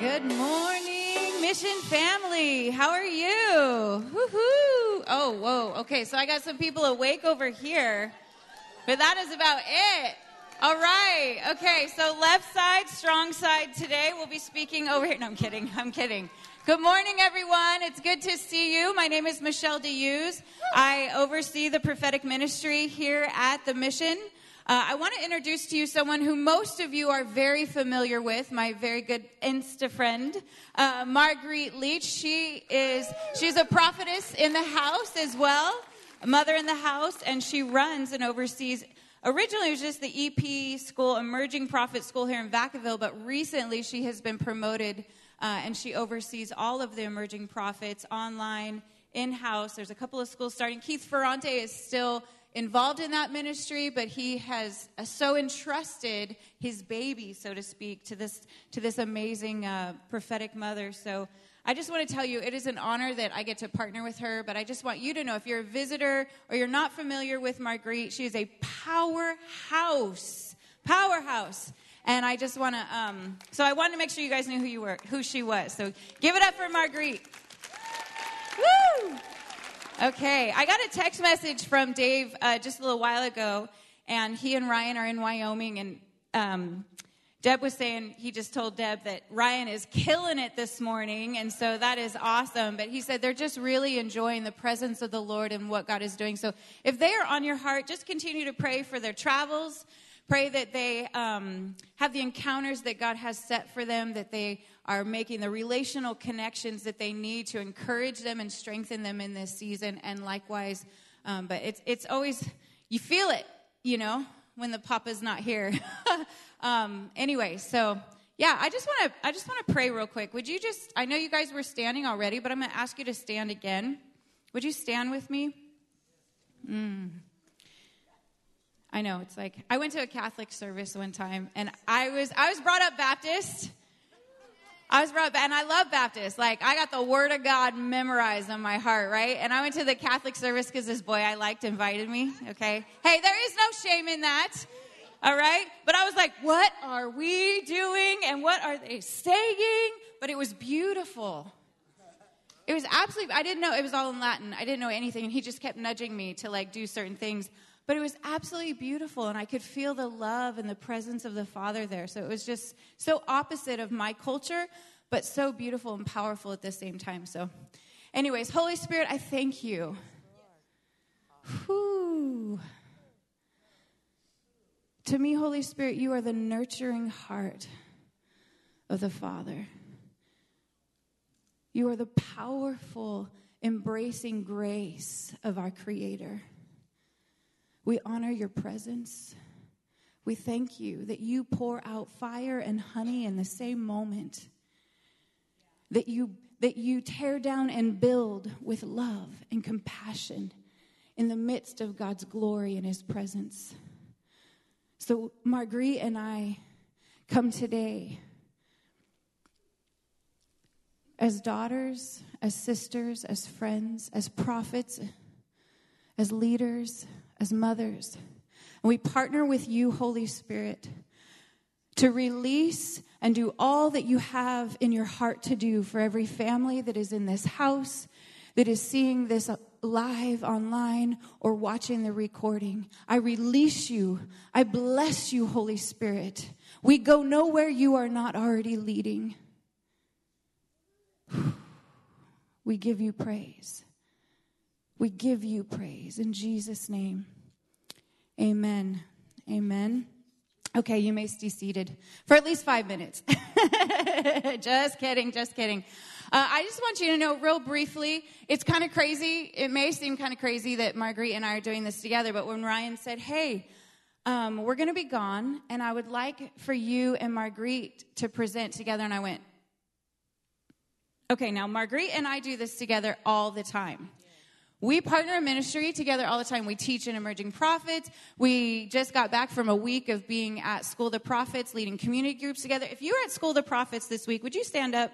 Good morning, Mission family. How are you? Woohoo! Oh, whoa. Okay, so I got some people awake over here, but that is about it. All right. Okay, so left side, strong side today. We'll be speaking over here. No, I'm kidding. I'm kidding. Good morning, everyone. It's good to see you. My name is Michelle Deuz. I oversee the prophetic ministry here at the Mission. Uh, I want to introduce to you someone who most of you are very familiar with, my very good Insta friend, uh, Margriet Leach. She is she's a prophetess in the house as well, a mother in the house, and she runs and oversees. Originally, it was just the EP school, Emerging Prophet School here in Vacaville, but recently she has been promoted uh, and she oversees all of the emerging prophets online, in house. There's a couple of schools starting. Keith Ferrante is still involved in that ministry, but he has uh, so entrusted his baby, so to speak, to this to this amazing uh, prophetic mother. So I just want to tell you, it is an honor that I get to partner with her. But I just want you to know, if you're a visitor or you're not familiar with Margriet, she is a powerhouse, powerhouse. And I just want to, um, so I wanted to make sure you guys knew who you were, who she was. So give it up for Margriet. Woo! Okay, I got a text message from Dave uh, just a little while ago, and he and Ryan are in Wyoming, and um, Deb was saying he just told Deb that Ryan is killing it this morning, and so that is awesome. But he said they're just really enjoying the presence of the Lord and what God is doing. So if they are on your heart, just continue to pray for their travels. Pray that they um, have the encounters that God has set for them, that they are making the relational connections that they need to encourage them and strengthen them in this season, and likewise. Um, but it's, it's always, you feel it, you know, when the papa's not here. um, anyway, so yeah, I just want to I just want to pray real quick. Would you just I know you guys were standing already, but I'm going to ask you to stand again. Would you stand with me? Mm. I know it's like I went to a Catholic service one time, and I was I was brought up Baptist. I was brought up, and I love Baptists. Like I got the Word of God memorized on my heart, right? And I went to the Catholic service because this boy I liked invited me. Okay, hey, there is no shame in that. All right, but I was like, what are we doing, and what are they saying? But it was beautiful. It was absolutely. I didn't know it was all in Latin. I didn't know anything, and he just kept nudging me to like do certain things. But it was absolutely beautiful, and I could feel the love and the presence of the Father there. So it was just so opposite of my culture, but so beautiful and powerful at the same time. So, anyways, Holy Spirit, I thank you. Whew. To me, Holy Spirit, you are the nurturing heart of the Father. You are the powerful, embracing grace of our Creator. We honor your presence. We thank you that you pour out fire and honey in the same moment. That you, that you tear down and build with love and compassion in the midst of God's glory and his presence. So, Margriet and I come today as daughters, as sisters, as friends, as prophets, as leaders as mothers. And we partner with you, Holy Spirit, to release and do all that you have in your heart to do for every family that is in this house, that is seeing this live online or watching the recording. I release you. I bless you, Holy Spirit. We go nowhere you are not already leading. We give you praise. We give you praise in Jesus' name. Amen. Amen. Okay, you may stay seated for at least five minutes. just kidding, just kidding. Uh, I just want you to know, real briefly, it's kind of crazy. It may seem kind of crazy that Margriet and I are doing this together, but when Ryan said, hey, um, we're going to be gone, and I would like for you and Margriet to present together, and I went, okay, now Margriet and I do this together all the time. We partner in ministry together all the time. We teach in emerging prophets. We just got back from a week of being at School the Prophets, leading community groups together. If you were at School the Prophets this week, would you stand up?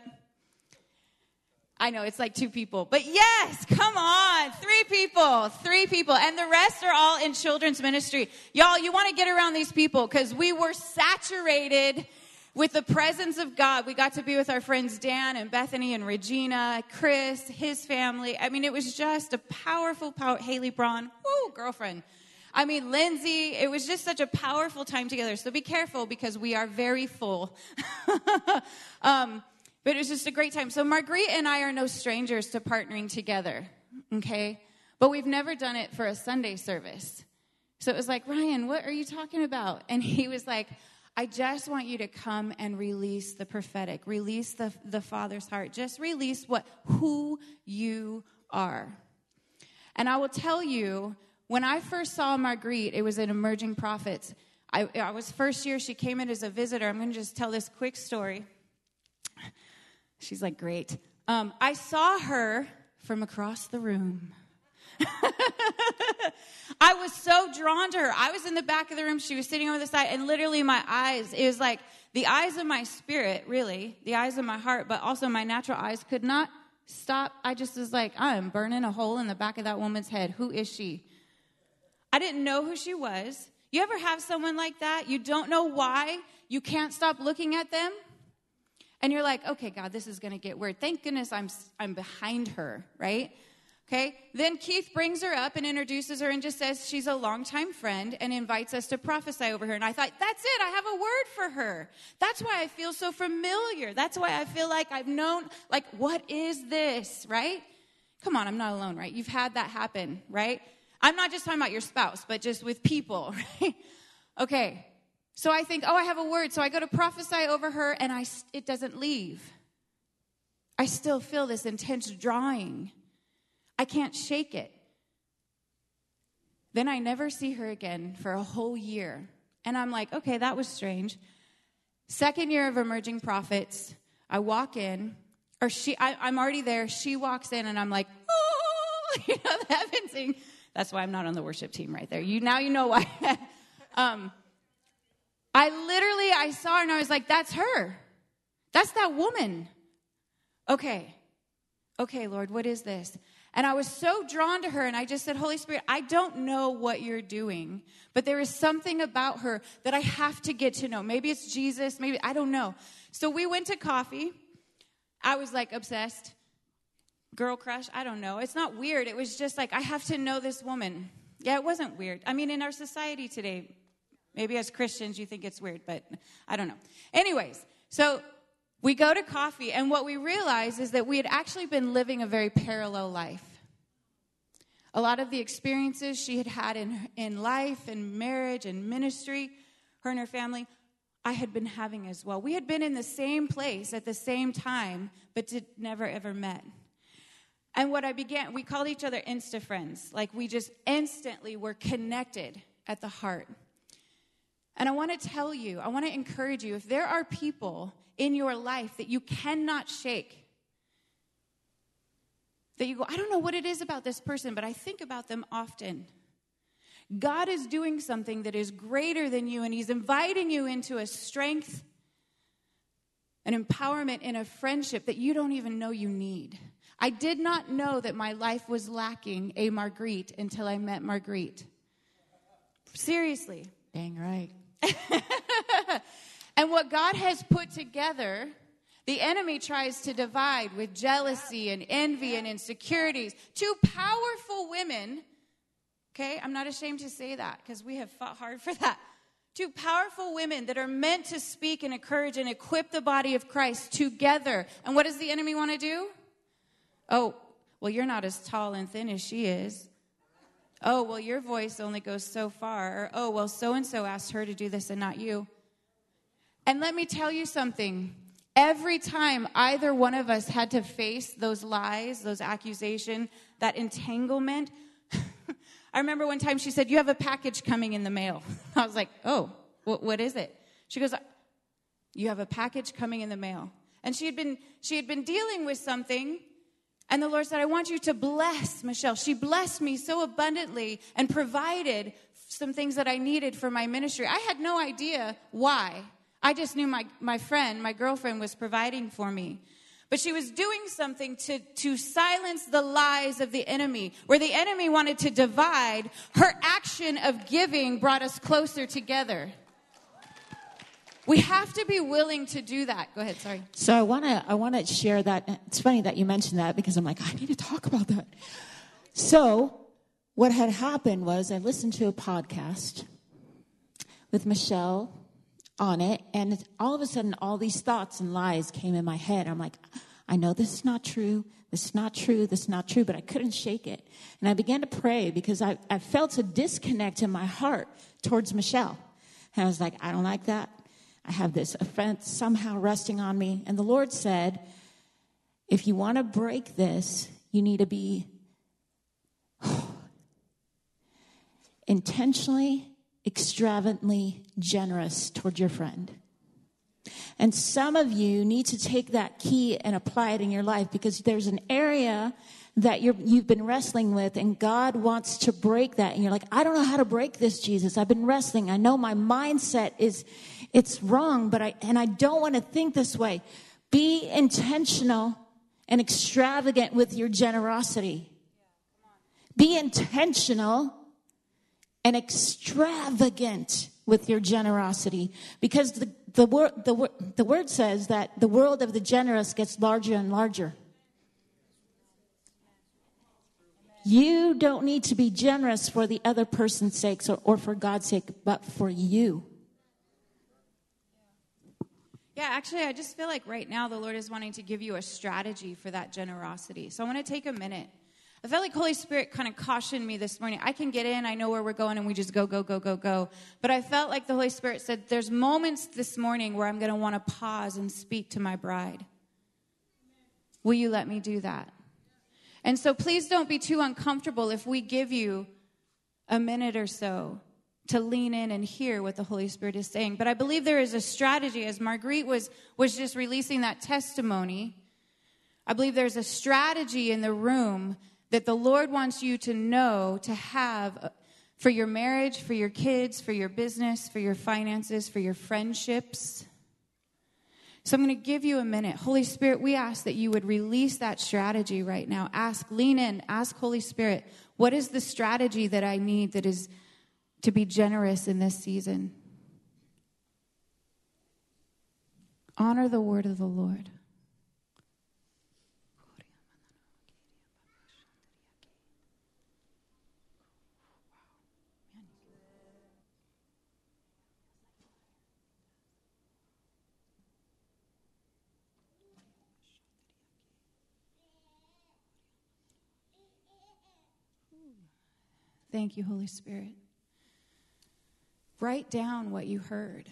I know it's like two people, but yes, come on. Three people, three people. And the rest are all in children's ministry. Y'all, you want to get around these people because we were saturated with the presence of God. We got to be with our friends Dan and Bethany and Regina, Chris, his family. I mean, it was just a powerful, power. Haley Braun, woo, girlfriend. I mean, Lindsay, it was just such a powerful time together. So be careful because we are very full. um, but it was just a great time. So Margriet and I are no strangers to partnering together, okay? But we've never done it for a Sunday service. So it was like, Ryan, what are you talking about? And he was like, I just want you to come and release the prophetic, release the, the Father's heart. Just release what who you are. And I will tell you, when I first saw Margriet, it was in Emerging Prophets. I, I was first year, she came in as a visitor. I'm going to just tell this quick story. She's like, great. Um, I saw her from across the room. I was so drawn to her. I was in the back of the room. She was sitting over the side, and literally my eyes, it was like the eyes of my spirit, really, the eyes of my heart, but also my natural eyes could not stop. I just was like, I'm burning a hole in the back of that woman's head. Who is she? I didn't know who she was. You ever have someone like that? You don't know why. You can't stop looking at them. And you're like, okay, God, this is going to get weird. Thank goodness I'm, I'm behind her, right? Okay. Then Keith brings her up and introduces her and just says she's a longtime friend and invites us to prophesy over her. And I thought, that's it. I have a word for her. That's why I feel so familiar. That's why I feel like I've known, like, what is this, right? Come on, I'm not alone, right? You've had that happen, right? I'm not just talking about your spouse, but just with people, right? Okay. So I think, oh, I have a word. So I go to prophesy over her and I, it doesn't leave. I still feel this intense drawing. I can't shake it. Then I never see her again for a whole year. And I'm like, okay, that was strange. Second year of emerging prophets, I walk in, or she, I, am already there. She walks in, and I'm like, oh, you know, the heaven sing. That's why I'm not on the worship team right there. You now you know why. um, I literally I saw her and I was like, that's her. That's that woman. Okay. Okay, Lord, what is this? And I was so drawn to her, and I just said, Holy Spirit, I don't know what you're doing, but there is something about her that I have to get to know. Maybe it's Jesus, maybe, I don't know. So we went to coffee. I was like obsessed. Girl crush, I don't know. It's not weird. It was just like, I have to know this woman. Yeah, it wasn't weird. I mean, in our society today, maybe as Christians you think it's weird, but I don't know. Anyways, so we go to coffee, and what we realize is that we had actually been living a very parallel life. A lot of the experiences she had had in, in life and marriage and ministry, her and her family, I had been having as well. We had been in the same place at the same time, but did, never ever met. And what I began, we called each other Insta friends. Like we just instantly were connected at the heart. And I want to tell you, I want to encourage you if there are people in your life that you cannot shake. That you go, I don't know what it is about this person, but I think about them often. God is doing something that is greater than you, and He's inviting you into a strength, an empowerment, in a friendship that you don't even know you need. I did not know that my life was lacking a Margriet until I met Margriet. Seriously. Dang right. And what God has put together, the enemy tries to divide with jealousy and envy and insecurities. Two powerful women, okay, I'm not ashamed to say that because we have fought hard for that. Two powerful women that are meant to speak and encourage and equip the body of Christ together. And what does the enemy want to do? Oh, well, you're not as tall and thin as she is. Oh, well, your voice only goes so far. Or, oh, well, so and so asked her to do this and not you. And let me tell you something. Every time either one of us had to face those lies, those accusations, that entanglement, I remember one time she said, You have a package coming in the mail. I was like, Oh, what, what is it? She goes, You have a package coming in the mail. And she had been she had been dealing with something and the Lord said, I want you to bless Michelle. She blessed me so abundantly and provided some things that I needed for my ministry. I had no idea why. I just knew my, my friend, my girlfriend, was providing for me. But she was doing something to, to silence the lies of the enemy. Where the enemy wanted to divide, her action of giving brought us closer together. We have to be willing to do that. Go ahead, sorry. So I want to I want to share that. It's funny that you mentioned that because I'm like I need to talk about that. So what had happened was I listened to a podcast with Michelle on it, and all of a sudden all these thoughts and lies came in my head. I'm like, I know this is not true. This is not true. This is not true. But I couldn't shake it, and I began to pray because I, I felt a disconnect in my heart towards Michelle, and I was like, I don't like that. I have this offense somehow resting on me. And the Lord said, if you want to break this, you need to be intentionally, extravagantly generous toward your friend. And some of you need to take that key and apply it in your life because there's an area that you have been wrestling with and God wants to break that. And you're like, I don't know how to break this, Jesus. I've been wrestling. I know my mindset is, it's wrong, but I, and I don't want to think this way. Be intentional and extravagant with your generosity. Be intentional and extravagant with your generosity because the, the, word, the, the word says that the world of the generous gets larger and larger. You don't need to be generous for the other person's sake or, or for God's sake, but for you. Yeah, actually, I just feel like right now the Lord is wanting to give you a strategy for that generosity. So I want to take a minute. I felt like Holy Spirit kind of cautioned me this morning. I can get in, I know where we're going, and we just go, go, go, go, go. But I felt like the Holy Spirit said, There's moments this morning where I'm going to want to pause and speak to my bride. Will you let me do that? And so please don't be too uncomfortable if we give you a minute or so to lean in and hear what the Holy Spirit is saying. But I believe there is a strategy as Margriet was was just releasing that testimony. I believe there's a strategy in the room that the Lord wants you to know to have uh, for your marriage, for your kids, for your business, for your finances, for your friendships. So I'm going to give you a minute. Holy Spirit, we ask that you would release that strategy right now. Ask, lean in, ask Holy Spirit, what is the strategy that I need that is to be generous in this season? Honor the word of the Lord. Thank you, Holy Spirit. Write down what you heard.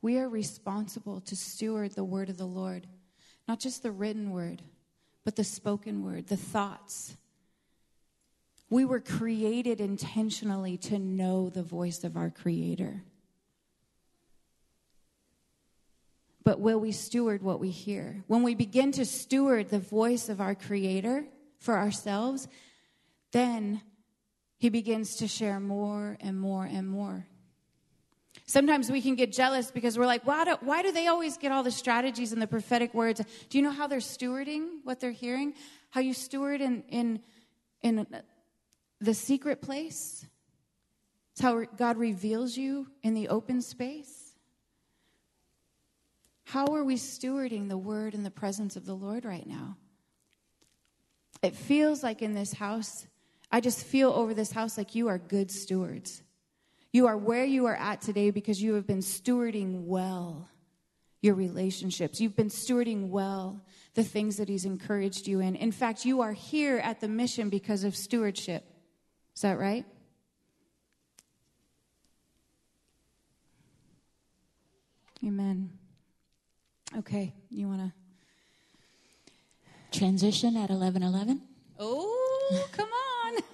We are responsible to steward the word of the Lord, not just the written word, but the spoken word, the thoughts. We were created intentionally to know the voice of our Creator. But will we steward what we hear? When we begin to steward the voice of our Creator for ourselves, then he begins to share more and more and more. Sometimes we can get jealous because we're like, why do, why do they always get all the strategies and the prophetic words? Do you know how they're stewarding what they're hearing? How you steward in, in, in the secret place? It's how God reveals you in the open space. How are we stewarding the word and the presence of the Lord right now? It feels like in this house, I just feel over this house like you are good stewards. You are where you are at today because you have been stewarding well your relationships. You've been stewarding well the things that He's encouraged you in. In fact, you are here at the mission because of stewardship. Is that right? Amen. Okay, you want to transition at 11:11? Oh, come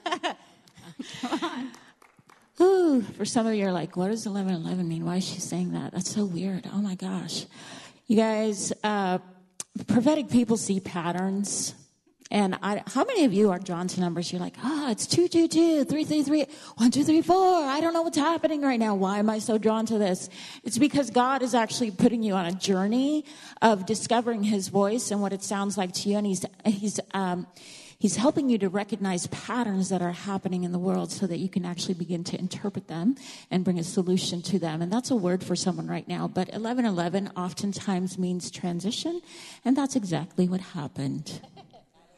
on. Ooh, for some of you are like, what does 1111 mean? Why is she saying that? That's so weird. Oh my gosh. You guys, uh, prophetic people see patterns. And I, how many of you are drawn to numbers? You're like, ah, oh, it's 222, 333, 1234. I don't know what's happening right now. Why am I so drawn to this? It's because God is actually putting you on a journey of discovering his voice and what it sounds like to you. And he's, he's, um, He's helping you to recognize patterns that are happening in the world so that you can actually begin to interpret them and bring a solution to them. And that's a word for someone right now. But 1111 oftentimes means transition, and that's exactly what happened.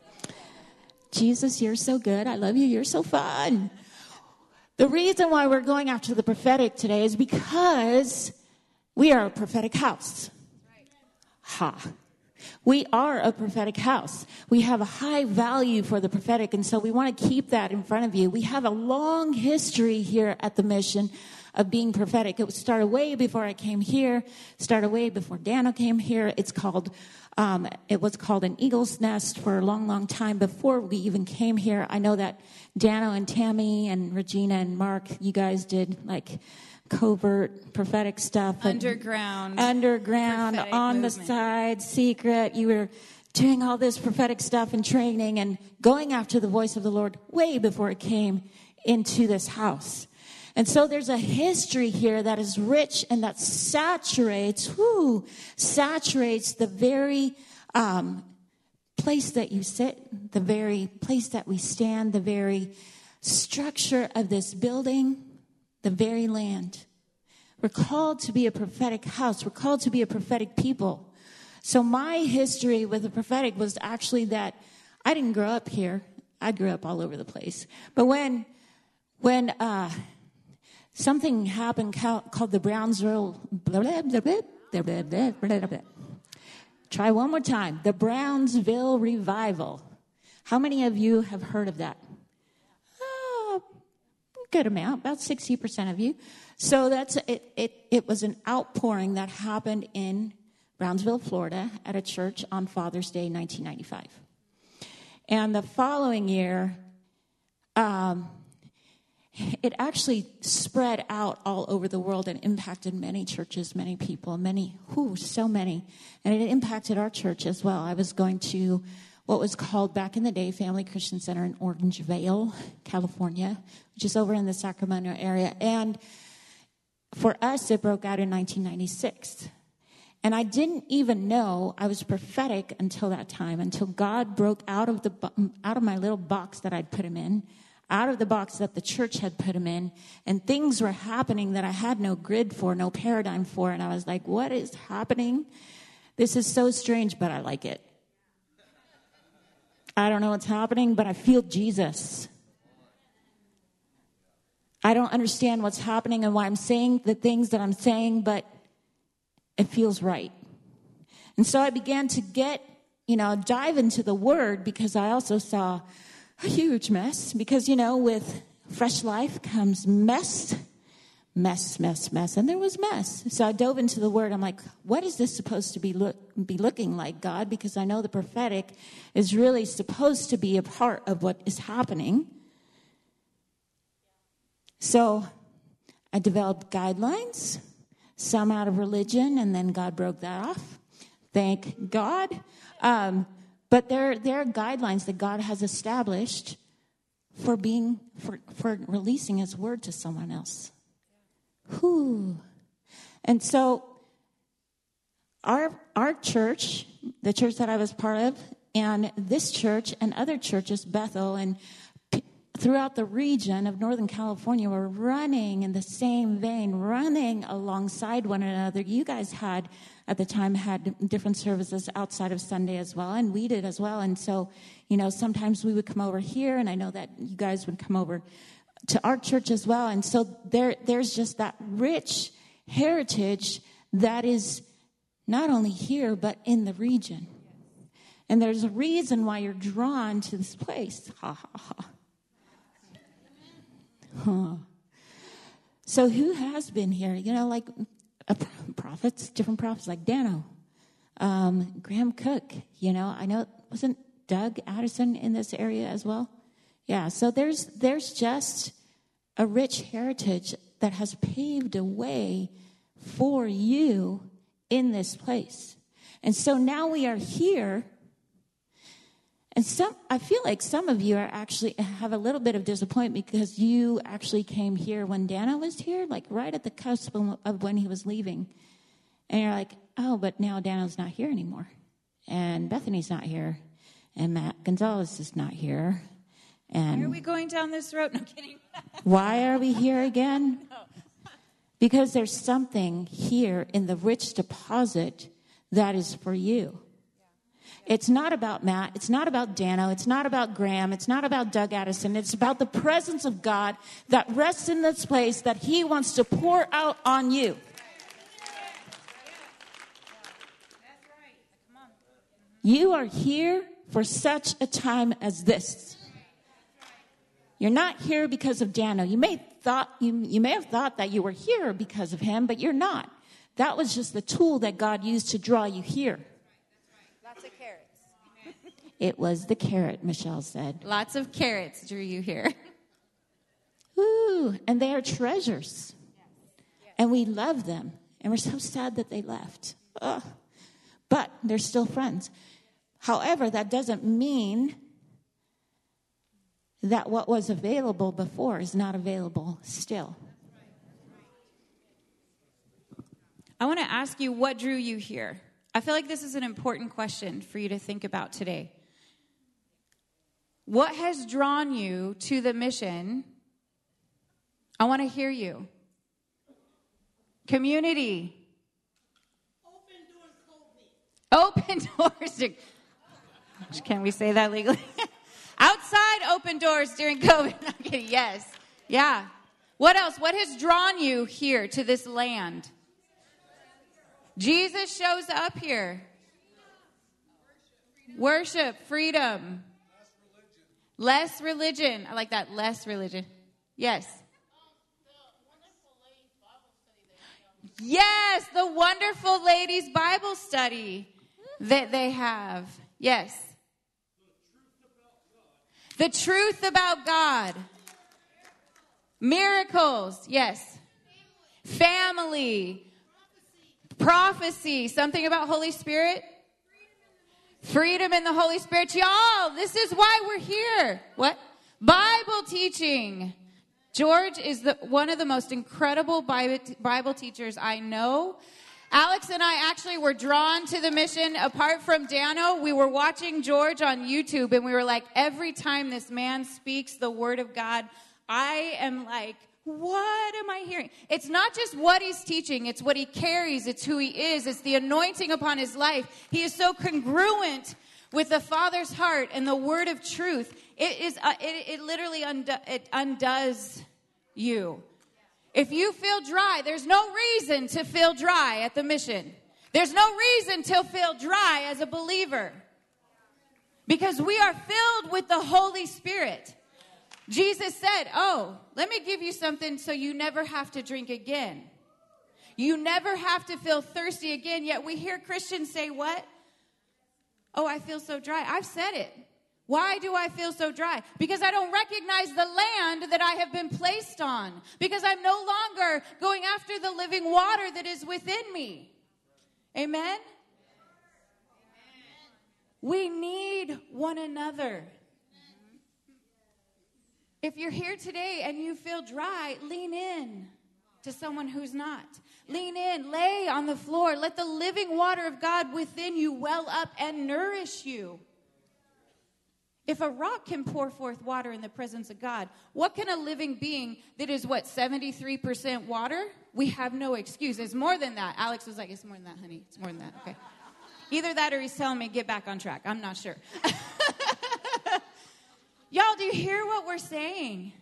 Jesus, you're so good. I love you. You're so fun. The reason why we're going after the prophetic today is because we are a prophetic house. Ha. We are a prophetic house. We have a high value for the prophetic, and so we want to keep that in front of you. We have a long history here at the mission of being prophetic. It started way before I came here, started way before Dano came here. It's called, um, it was called an eagle's nest for a long, long time before we even came here. I know that Dano and Tammy and Regina and Mark, you guys did like, covert prophetic stuff. Underground. Underground, on movement. the side, secret. You were doing all this prophetic stuff and training and going after the voice of the Lord way before it came into this house. And so there's a history here that is rich and that saturates, whoo, saturates the very um, place that you sit, the very place that we stand, the very structure of this building the very land. We're called to be a prophetic house. We're called to be a prophetic people. So my history with the prophetic was actually that I didn't grow up here. I grew up all over the place. But when, when, uh, something happened called the Brownsville, try one more time. The Brownsville Revival. How many of you have heard of that? Good amount, about 60% of you. So that's, it, it, it was an outpouring that happened in Brownsville, Florida at a church on Father's Day, 1995. And the following year, um, it actually spread out all over the world and impacted many churches, many people, many, who, so many. And it impacted our church as well. I was going to what was called back in the day Family Christian Center in Orangevale, California, which is over in the Sacramento area. And for us, it broke out in 1996. And I didn't even know I was prophetic until that time, until God broke out of the out of my little box that I'd put him in, out of the box that the church had put him in, and things were happening that I had no grid for, no paradigm for, and I was like, "What is happening? This is so strange, but I like it." I don't know what's happening, but I feel Jesus. I don't understand what's happening and why I'm saying the things that I'm saying, but it feels right. And so I began to get, you know, dive into the word because I also saw a huge mess. Because, you know, with fresh life comes mess mess, mess, mess. And there was mess. So I dove into the word. I'm like, what is this supposed to be, look, be looking like, God? Because I know the prophetic is really supposed to be a part of what is happening. So I developed guidelines, some out of religion, and then God broke that off. Thank God. Um, but there, there are guidelines that God has established for being, for, for releasing his word to someone else. Whew. And so our our church, the church that I was part of, and this church and other churches, Bethel and throughout the region of Northern California were running in the same vein, running alongside one another. You guys had at the time had different services outside of Sunday as well, and we did as well. And so, you know, sometimes we would come over here, and I know that you guys would come over to our church as well. And so there, there's just that rich heritage that is not only here, but in the region. And there's a reason why you're drawn to this place. Ha ha ha. Huh. So who has been here? You know, like prophets, different prophets, like Dano, um, Graham Cooke. You know, I know wasn't Doug Addison in this area as well. Yeah, so there's there's just a rich heritage that has paved a way for you in this place. And so now we are here. And some, I feel like some of you are actually have a little bit of disappointment because you actually came here when Dano was here, like right at the cusp of when he was leaving. And you're like, oh, but now Dano's not here anymore. And Bethany's not here. and Matt Gonzalez is not here. And Are we going down this road? No kidding. why are we here again? Because there's something here in the rich deposit that is for you. It's not about Matt. It's not about Dano. It's not about Graham. It's not about Doug Addison. It's about the presence of God that rests in this place that He wants to pour out on you. You are here for such a time as this. You're not here because of Dano. You may thought you, you may have thought that you were here because of him, but you're not. That was just the tool that God used to draw you here. Lots of carrots. It was the carrot, Michelle said. Lots of carrots drew you here. Ooh, and they are treasures. And we love them. And we're so sad that they left. Ugh. But they're still friends. However, that doesn't mean that what was available before is not available still. I want to ask you what drew you here? I feel like this is an important question for you to think about today. What has drawn you to the mission? I want to hear you. Community. Open doors. Can we say that legally? Outside open doors during COVID. Yes. Yeah. What else? What has drawn you here to this land? Jesus shows up here. Worship, freedom. Less religion. I like that. Less religion. Yes. Yes, the wonderful ladies' Bible study that they have. Yes. The truth about God. Miracles. Yes. Family. Prophecy. Something about Holy Spirit. Freedom in the Holy Spirit. Y'all, this is why we're here. What? Bible teaching. George is the, one of the most incredible Bible, Bible teachers I know. Alex and I actually were drawn to the mission. Apart from Dano, we were watching George on YouTube and we were like, every time this man speaks the word of God, I am like, what am I hearing? It's not just what he's teaching, it's what he carries, it's who he is, it's the anointing upon his life. He is so congruent with the Father's heart and the word of truth. It is, uh, it, it literally undo, it undoes you. If you feel dry, there's no reason to feel dry at the mission. There's no reason to feel dry as a believer. Because we are filled with the Holy Spirit. Jesus said, Oh, let me give you something so you never have to drink again. You never have to feel thirsty again. Yet we hear Christians say, What? Oh, I feel so dry. I've said it. Why do I feel so dry? Because I don't recognize the land that I have been placed on. Because I'm no longer going after the living water that is within me. Amen? We need one another. If you're here today and you feel dry, lean in to someone who's not. Lean in, lay on the floor. Let the living water of God within you well up and nourish you. If a rock can pour forth water in the presence of God, what can a living being that is what, 73% water? We have no excuse. It's more than that. Alex was like, it's more than that, honey. It's more than that. Okay. Either that or he's telling me get back on track. I'm not sure. Y'all, do you hear what we're saying?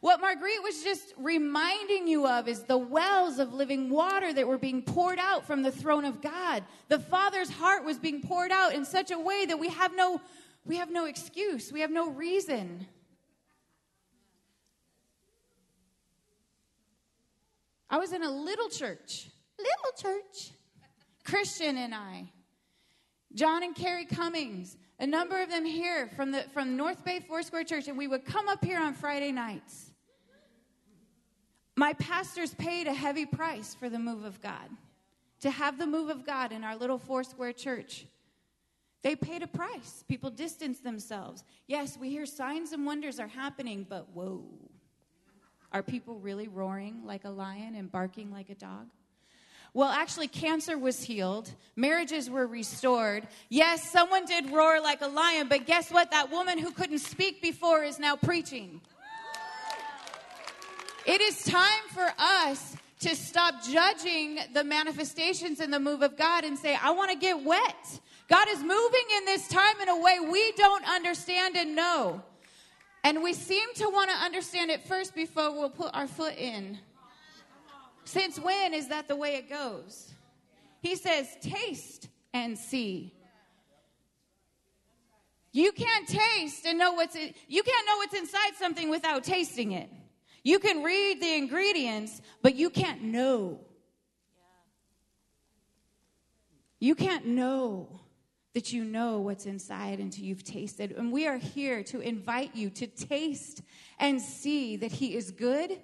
What Margriet was just reminding you of is the wells of living water that were being poured out from the throne of God. The Father's heart was being poured out in such a way that we have no we have no excuse. We have no reason. I was in a little church, little church, Christian and I, John and Carrie Cummings, a number of them here from the from North Bay Foursquare Church, and we would come up here on Friday nights. My pastors paid a heavy price for the move of God, to have the move of God in our little Foursquare church. They paid a price. People distanced themselves. Yes, we hear signs and wonders are happening, but whoa. Are people really roaring like a lion and barking like a dog? Well, actually, cancer was healed, marriages were restored. Yes, someone did roar like a lion, but guess what? That woman who couldn't speak before is now preaching. It is time for us to stop judging the manifestations and the move of God and say, I want to get wet. God is moving in this time in a way we don't understand and know. And we seem to want to understand it first before we'll put our foot in. Since when is that the way it goes? He says, taste and see. You can't taste and know what's in, you can't know what's inside something without tasting it. You can read the ingredients, but you can't know. You can't know that you know what's inside until you've tasted. And we are here to invite you to taste and see that He is good,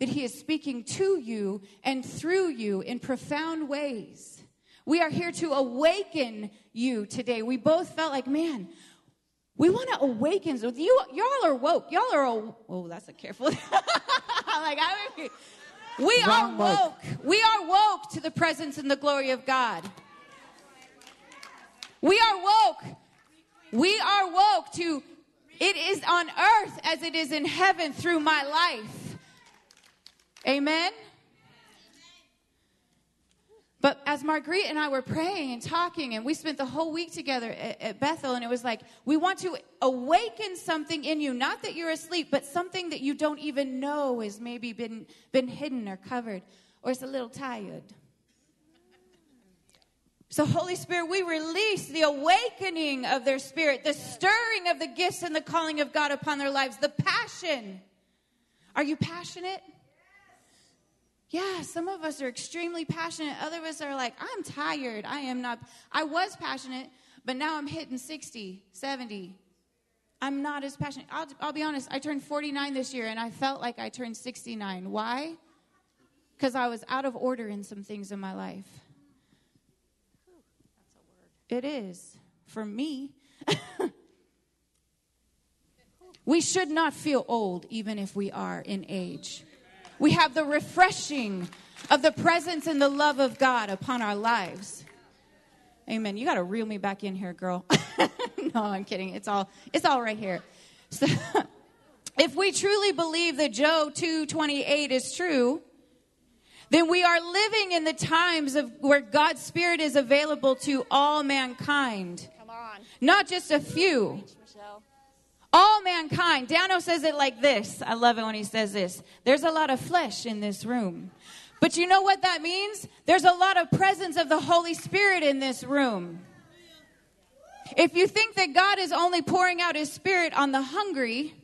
that He is speaking to you and through you in profound ways. We are here to awaken you today. We both felt like, man, we want to awaken. So You, y'all are woke. Y'all are, oh, that's a careful. like, I we are woke. We are woke to the presence and the glory of God. We are woke. We are woke to it is on earth as it is in heaven through my life. Amen. But as Margriet and I were praying and talking, and we spent the whole week together at, at, Bethel, and it was like, we want to awaken something in you. Not that you're asleep, but something that you don't even know has maybe been, been hidden or covered, or it's a little tired. So, Holy Spirit, we release the awakening of their spirit, the stirring of the gifts and the calling of God upon their lives, the passion. Are you passionate? Yeah, some of us are extremely passionate. Other of us are like, I'm tired. I am not. I was passionate, but now I'm hitting 60, 70. I'm not as passionate. I'll, I'll be honest, I turned 49 this year and I felt like I turned 69. Why? Because I was out of order in some things in my life. It is for me. we should not feel old, even if we are in age. We have the refreshing of the presence and the love of God upon our lives. Amen. You got to reel me back in here, girl. no, I'm kidding. It's all it's all right here. So, if we truly believe that Joel 2:28 is true, then we are living in the times of where God's Spirit is available to all mankind. Come on. Not just a few. All mankind. Dano says it like this. I love it when he says this. There's a lot of flesh in this room. But you know what that means? There's a lot of presence of the Holy Spirit in this room. If you think that God is only pouring out his spirit on the hungry,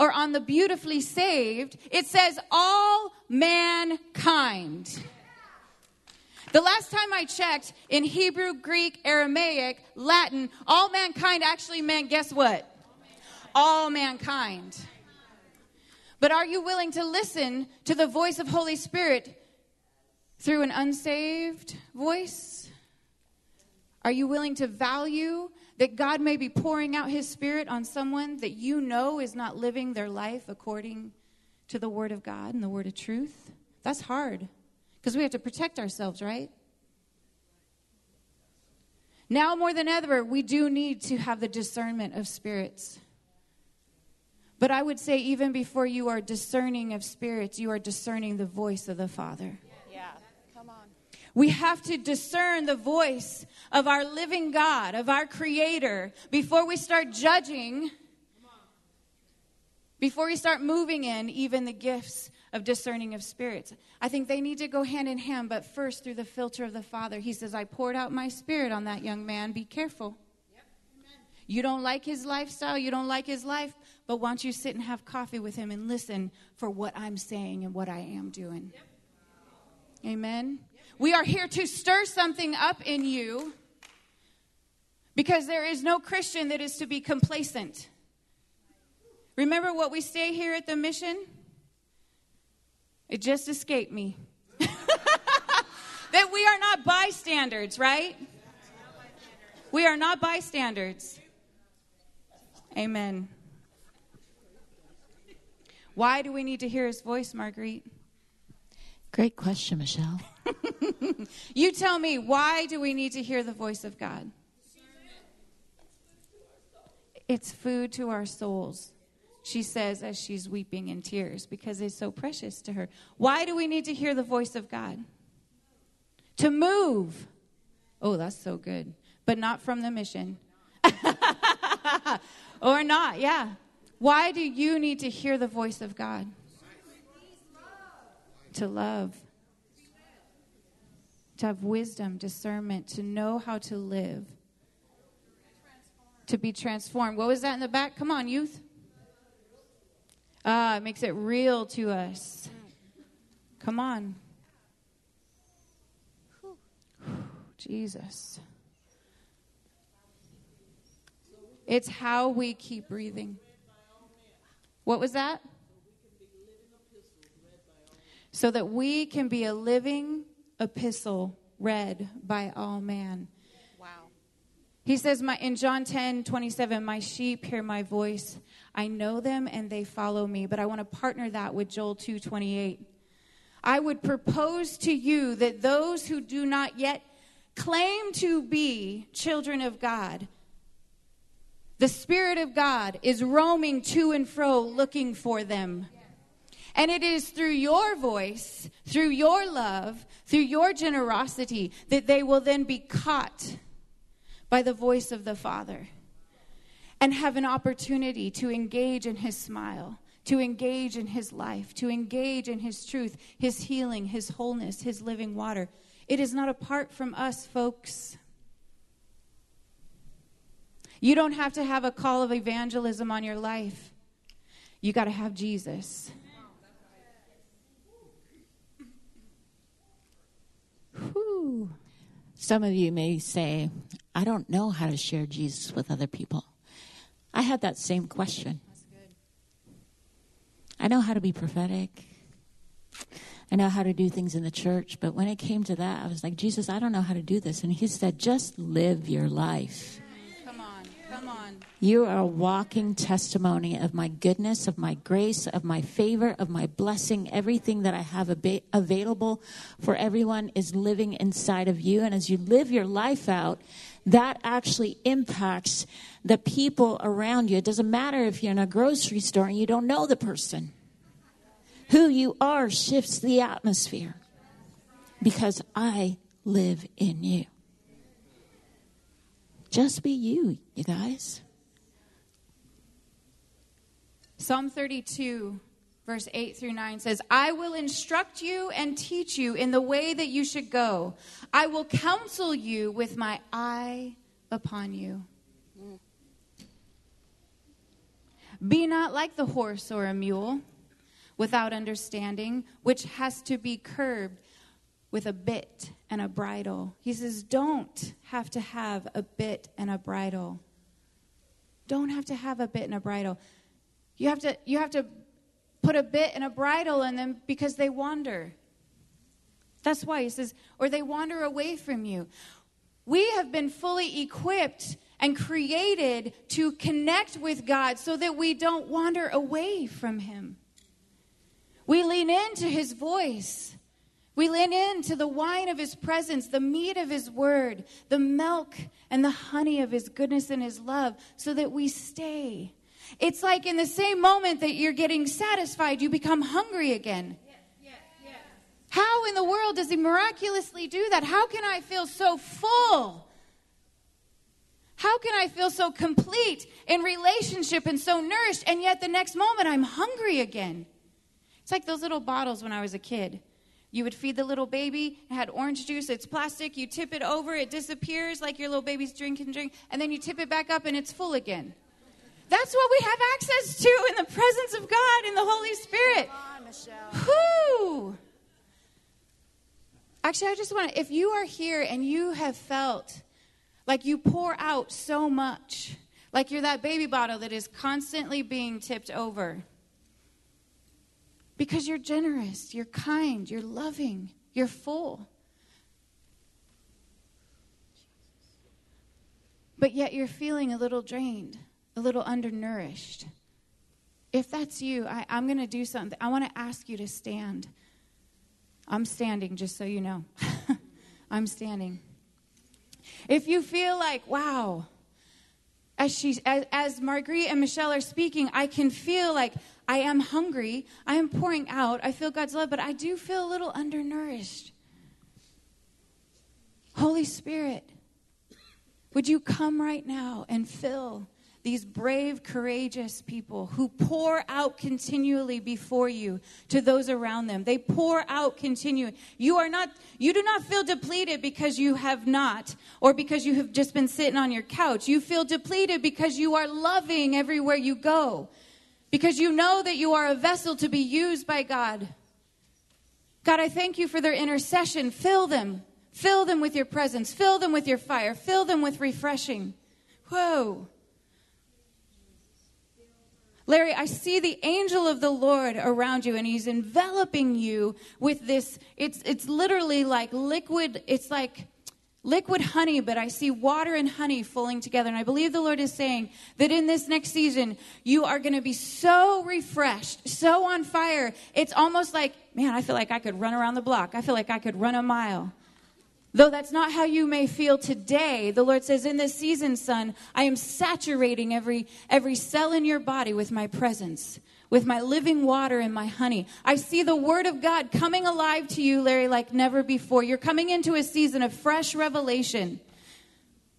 or on the beautifully saved, it says all mankind. The last time I checked, in Hebrew, Greek, Aramaic, Latin, all mankind actually meant guess what? All mankind. But are you willing to listen to the voice of Holy Spirit through an unsaved voice? Are you willing to value that God may be pouring out his spirit on someone that you know is not living their life according to the word of God and the word of truth. That's hard because we have to protect ourselves, right? Now more than ever, we do need to have the discernment of spirits. But I would say, even before you are discerning of spirits, you are discerning the voice of the Father. We have to discern the voice of our living God, of our Creator, before we start judging, before we start moving in even the gifts of discerning of spirits. I think they need to go hand in hand, but first through the filter of the Father. He says, I poured out my spirit on that young man. Be careful. You don't like his lifestyle, you don't like his life, but why don't you sit and have coffee with him and listen for what I'm saying and what I am doing? Yep. Amen. We are here to stir something up in you because there is no Christian that is to be complacent. Remember what we say here at the mission? It just escaped me. that we are not bystanders, right? We are not bystanders. Amen. Why do we need to hear his voice, Margriet? Great question, Michelle. you tell me, why do we need to hear the voice of God? It's food to our souls, she says as she's weeping in tears because it's so precious to her. Why do we need to hear the voice of God? To move. Oh, that's so good. But not from the mission. or not, yeah. Why do you need to hear the voice of God? To love. To have wisdom, discernment, to know how to live. To be transformed. What was that in the back? Come on, youth. Ah, it makes it real to us. Come on. Jesus. It's how we keep breathing. What was that? So that we can be a living epistle read by all man. Wow. He says my, in John 10 27, My sheep hear my voice. I know them and they follow me. But I want to partner that with Joel 2 28. I would propose to you that those who do not yet claim to be children of God, the Spirit of God is roaming to and fro looking for them. And it is through your voice, through your love, through your generosity, that they will then be caught by the voice of the Father and have an opportunity to engage in His smile, to engage in His life, to engage in His truth, His healing, His wholeness, His living water. It is not apart from us, folks. You don't have to have a call of evangelism on your life. You got to have Jesus. Some of you may say, I don't know how to share Jesus with other people. I had that same question. I know how to be prophetic. I know how to do things in the church, but when it came to that, I was like, Jesus, I don't know how to do this. And he said, just live your life. You are a walking testimony of my goodness, of my grace, of my favor, of my blessing. Everything that I have ab- available for everyone is living inside of you. And as you live your life out, that actually impacts the people around you. It doesn't matter if you're in a grocery store and you don't know the person. Who you are shifts the atmosphere because I live in you. Just be you, you guys. Psalm 32, verse 8 through 9 says, I will instruct you and teach you in the way that you should go. I will counsel you with my eye upon you. Be not like the horse or a mule without understanding, which has to be curbed with a bit and a bridle. He says, don't have to have a bit and a bridle. Don't have to have a bit and a bridle. You have to, you have to put a bit and a bridle in them because they wander. That's why he says, or they wander away from you. We have been fully equipped and created to connect with God so that we don't wander away from him. We lean into his voice. We lean into the wine of his presence, the meat of his word, the milk and the honey of his goodness and his love, so that we stay. It's like in the same moment that you're getting satisfied, you become hungry again. How in the world does he miraculously do that? How can I feel so full? How can I feel so complete in relationship and so nourished, and yet the next moment I'm hungry again? It's like those little bottles when I was a kid. You would feed the little baby, it had orange juice, it's plastic, you tip it over, it disappears like your little baby's drinking drink, and then you tip it back up and it's full again. That's what we have access to in the presence of God, in the Holy Spirit. Come on, Michelle. Whew. Actually, I just want to, if you are here and you have felt like you pour out so much, like you're that baby bottle that is constantly being tipped over, because you're generous, you're kind, you're loving, you're full. But yet you're feeling a little drained, a little undernourished. If that's you, I, am going to do something. I want to ask you to stand. I'm standing, just so you know. I'm standing. If you feel like, wow, as, she, as, as Margriet and Michelle are speaking, I can feel like I am hungry. I am pouring out. I feel God's love, but I do feel a little undernourished. Holy Spirit, would you come right now and fill these brave, courageous people who pour out continually before you to those around them. They pour out continually. You are not, you do not feel depleted because you have not, or because you have just been sitting on your couch. You feel depleted because you are loving everywhere you go, because you know that you are a vessel to be used by God. God, I thank you for their intercession. Fill them. Fill them with your presence. Fill them with your fire. Fill them with refreshing. Whoa. Larry, I see the angel of the Lord around you, and he's enveloping you with this. It's, it's literally like liquid, it's like liquid honey, but I see water and honey falling together. And I believe the Lord is saying that in this next season, you are going to be so refreshed, so on fire. It's almost like, man, I feel like I could run around the block. I feel like I could run a mile. Though that's not how you may feel today, the Lord says, In this season, son, I am saturating every, every cell in your body with my presence, with my living water and my honey. I see the word of God coming alive to you, Larry, like never before. You're coming into a season of fresh revelation.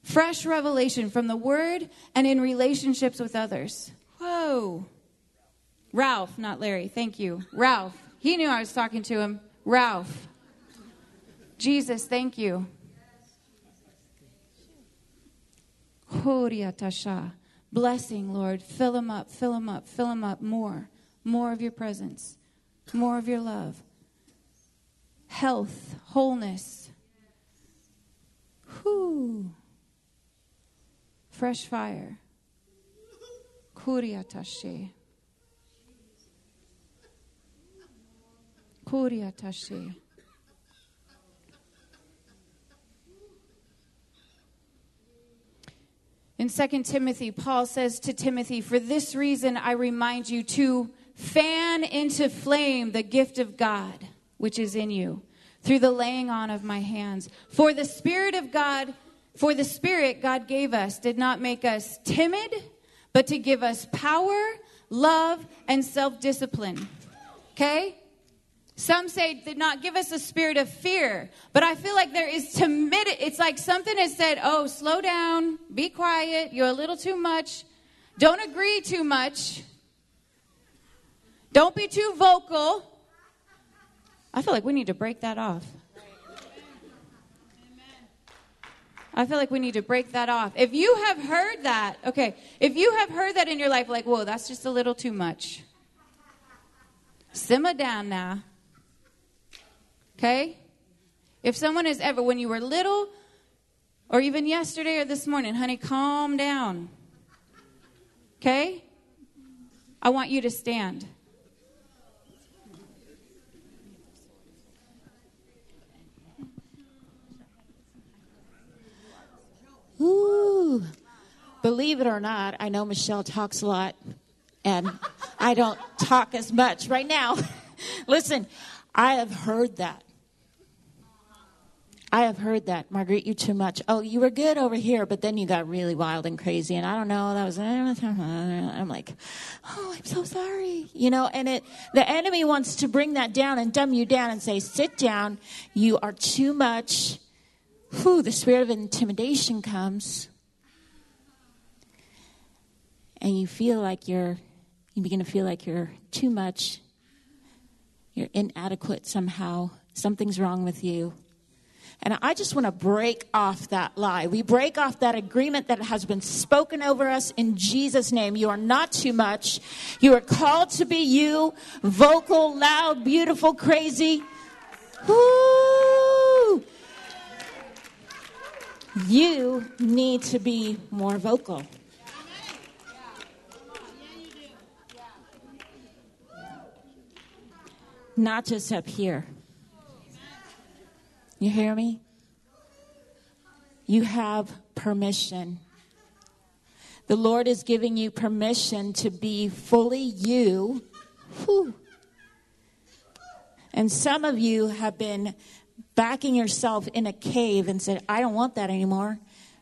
Fresh revelation from the word and in relationships with others. Whoa. Ralph, not Larry. Thank you. Ralph. He knew I was talking to him. Ralph. Jesus, thank you. Blessing, Lord. Fill them up, fill them up, fill them up more. More of your presence, more of your love. Health, wholeness. Whoo. Fresh fire. Kuriatashe. Kuriatashe. In 2 Timothy, Paul says to Timothy, For this reason I remind you to fan into flame the gift of God which is in you through the laying on of my hands. For the Spirit of God, for the Spirit God gave us did not make us timid, but to give us power, love, and self discipline. Okay? Some say did not give us a spirit of fear, but I feel like there is timidity. It's like something has said, "Oh, slow down, be quiet. You're a little too much. Don't agree too much. Don't be too vocal." I feel like we need to break that off. I feel like we need to break that off. If you have heard that, okay, if you have heard that in your life, like, whoa, that's just a little too much. Simmer down now. Okay? If someone has ever, when you were little, or even yesterday or this morning, honey, calm down. Okay? I want you to stand. Ooh. Believe it or not, I know Michelle talks a lot, and I don't talk as much right now. Listen, I have heard that. I have heard that, Margriet, you too much. Oh, you were good over here, but then you got really wild and crazy, and I don't know. That was. I'm like, oh, I'm so sorry, you know. And it, the enemy wants to bring that down and dumb you down and say, sit down. You are too much. Whew, the spirit of intimidation comes, and you feel like you're. You begin to feel like you're too much. You're inadequate somehow. Something's wrong with you and I just want to break off that lie. We break off that agreement that has been spoken over us in Jesus' name. You are not too much. You are called to be you, vocal, loud, beautiful, crazy. You need to be more vocal. Not just up here. You hear me? You have permission. The Lord is giving you permission to be fully you. Whew. And some of you have been backing yourself in a cave and said, I don't want that anymore.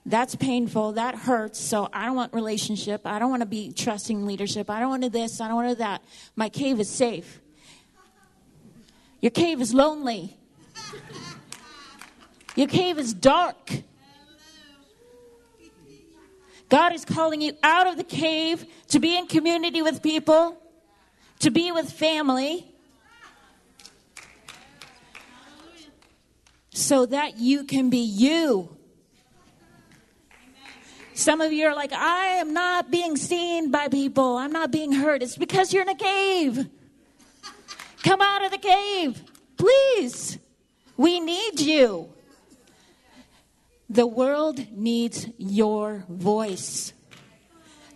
That's painful. That hurts. So I don't want relationship. I don't want to be trusting leadership. I don't want to this. I don't want to that. My cave is safe. Your cave is lonely. Your cave is dark. God is calling you out of the cave to be in community with people, to be with family, so that you can be you. Some of you are like, I am not being seen by people. I'm not being heard. It's because you're in a cave. Come out of the cave, please. We need you. The world needs your voice.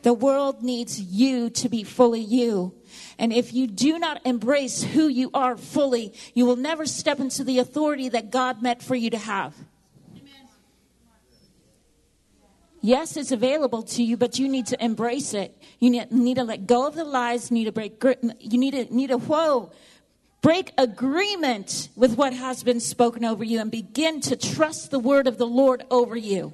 The world needs you to be fully you. And if you do not embrace who you are fully, you will never step into the authority that God meant for you to have. Yes, it's available to you, but you need to embrace it. You need, need to let go of the lies. You need to break. You need to need to whoa Break agreement with what has been spoken over you and begin to trust the word of the Lord over you.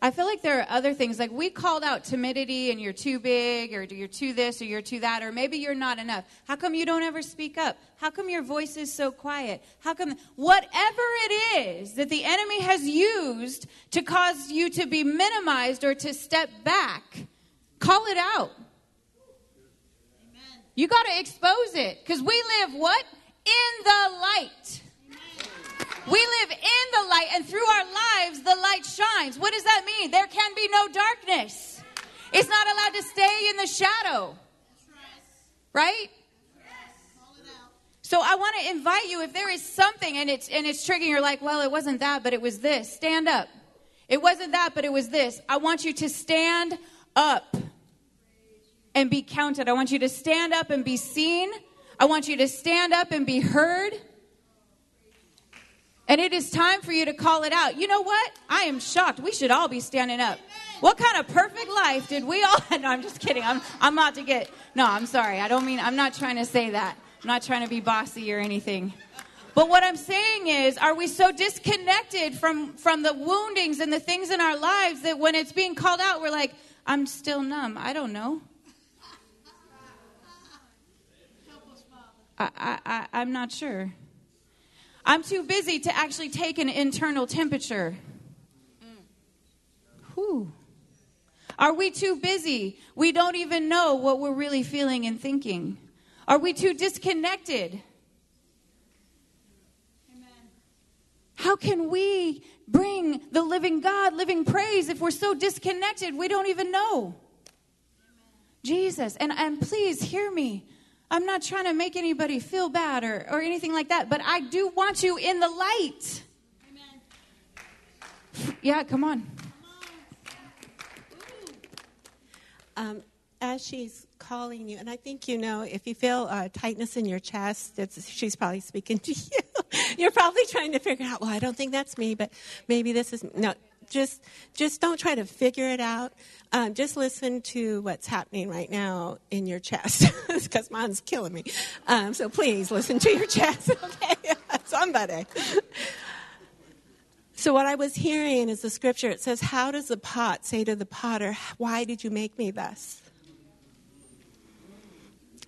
I feel like there are other things like we called out timidity and you're too big or you're too this or you're too that or maybe you're not enough. How come you don't ever speak up? How come your voice is so quiet? How come whatever it is that the enemy has used to cause you to be minimized or to step back, call it out. You got to expose it because we live what? In the light. We live in the light, and through our lives, the light shines. What does that mean? There can be no darkness. It's not allowed to stay in the shadow. Right? So I want to invite you if there is something and it's and it's triggering you're like, well, it wasn't that, but it was this. Stand up. It wasn't that, but it was this. I want you to stand up and be counted. I want you to stand up and be seen. I want you to stand up and be heard. And it is time for you to call it out. You know what? I am shocked. We should all be standing up. What kind of perfect life did we all? No, I'm just kidding. I'm, I'm about to get. No, I'm sorry. I don't mean, I'm not trying to say that. I'm not trying to be bossy or anything. But what I'm saying is, are we so disconnected from, from the woundings and the things in our lives that when it's being called out, we're like, I'm still numb. I don't know. I, I, I'm not sure. I'm too busy to actually take an internal temperature. Whew. Are we too busy? We don't even know what we're really feeling and thinking. Are we too disconnected? Amen. How can we bring the living God, living praise, if we're so disconnected we don't even know? Amen. Jesus, and, and please hear me. I'm not trying to make anybody feel bad or, or anything like that, but I do want you in the light. Amen. Yeah, come on. Um, as she's calling you, and I think you know, if you feel uh, tightness in your chest, she's probably speaking to you. You're probably trying to figure out, well, I don't think that's me, but maybe this is no just just don't try to figure it out. Um, just listen to what's happening right now in your chest, because mine's killing me. Um, so please listen to your chest, okay? Somebody. So what I was hearing is the scripture. It says, "How does the pot say to the potter, Why did you make me thus?"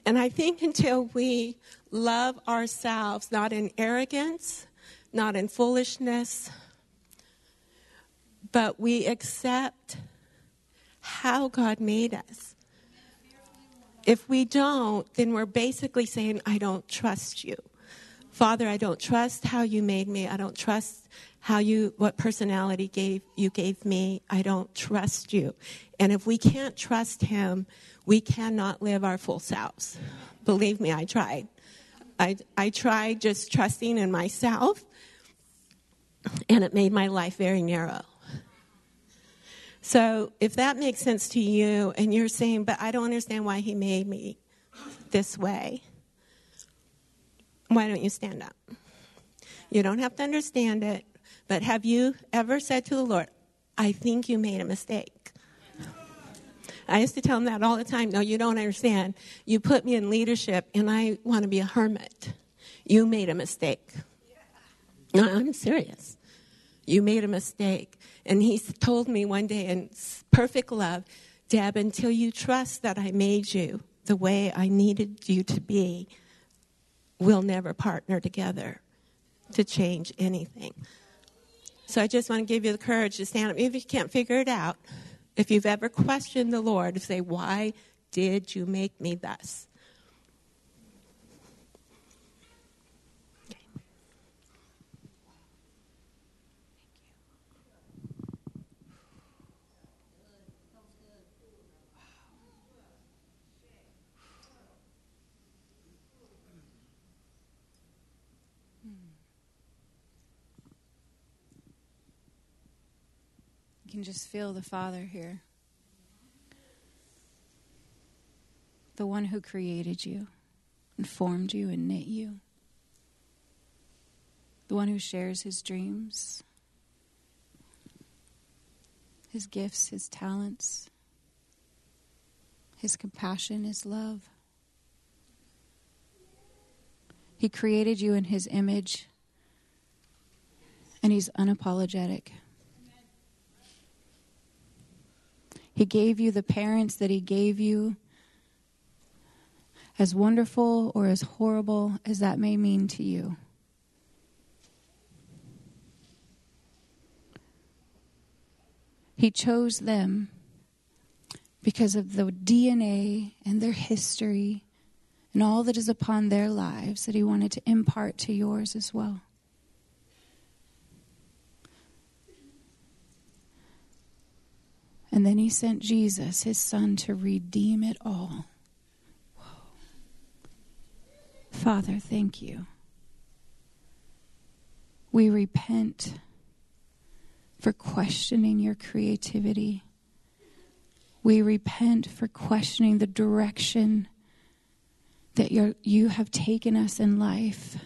And I think until we love ourselves, not in arrogance, not in foolishness, but we accept how God made us. If we don't, then we're basically saying, I don't trust you. Father, I don't trust how you made me. I don't trust how you what personality gave you gave me. I don't trust you. And if we can't trust him, we cannot live our full selves. Believe me, I tried. I I tried just trusting in myself and it made my life very narrow. So if that makes sense to you and you're saying, but I don't understand why he made me this way, why don't you stand up? You don't have to understand it, but have you ever said to the Lord, I think you made a mistake? I used to tell him that all the time. No, you don't understand. You put me in leadership and I want to be a hermit. You made a mistake. No, I'm serious. You made a mistake. And he told me one day in perfect love, Deb, until you trust that I made you the way I needed you to be, we'll never partner together to change anything. So I just want to give you the courage to stand up. If you can't figure it out, if you've ever questioned the Lord, say, Why did you make me thus? You can just feel the Father here. The one who created you and formed you and knit you. The one who shares his dreams, his gifts, his talents, his compassion, his love. He created you in his image, and he's unapologetic. He gave you the parents that He gave you, as wonderful or as horrible as that may mean to you. He chose them because of the DNA and their history and all that is upon their lives that He wanted to impart to yours as well. And then he sent Jesus, his son, to redeem it all. Whoa. Father, thank you. We repent for questioning your creativity. We repent for questioning the direction that you have taken us in life.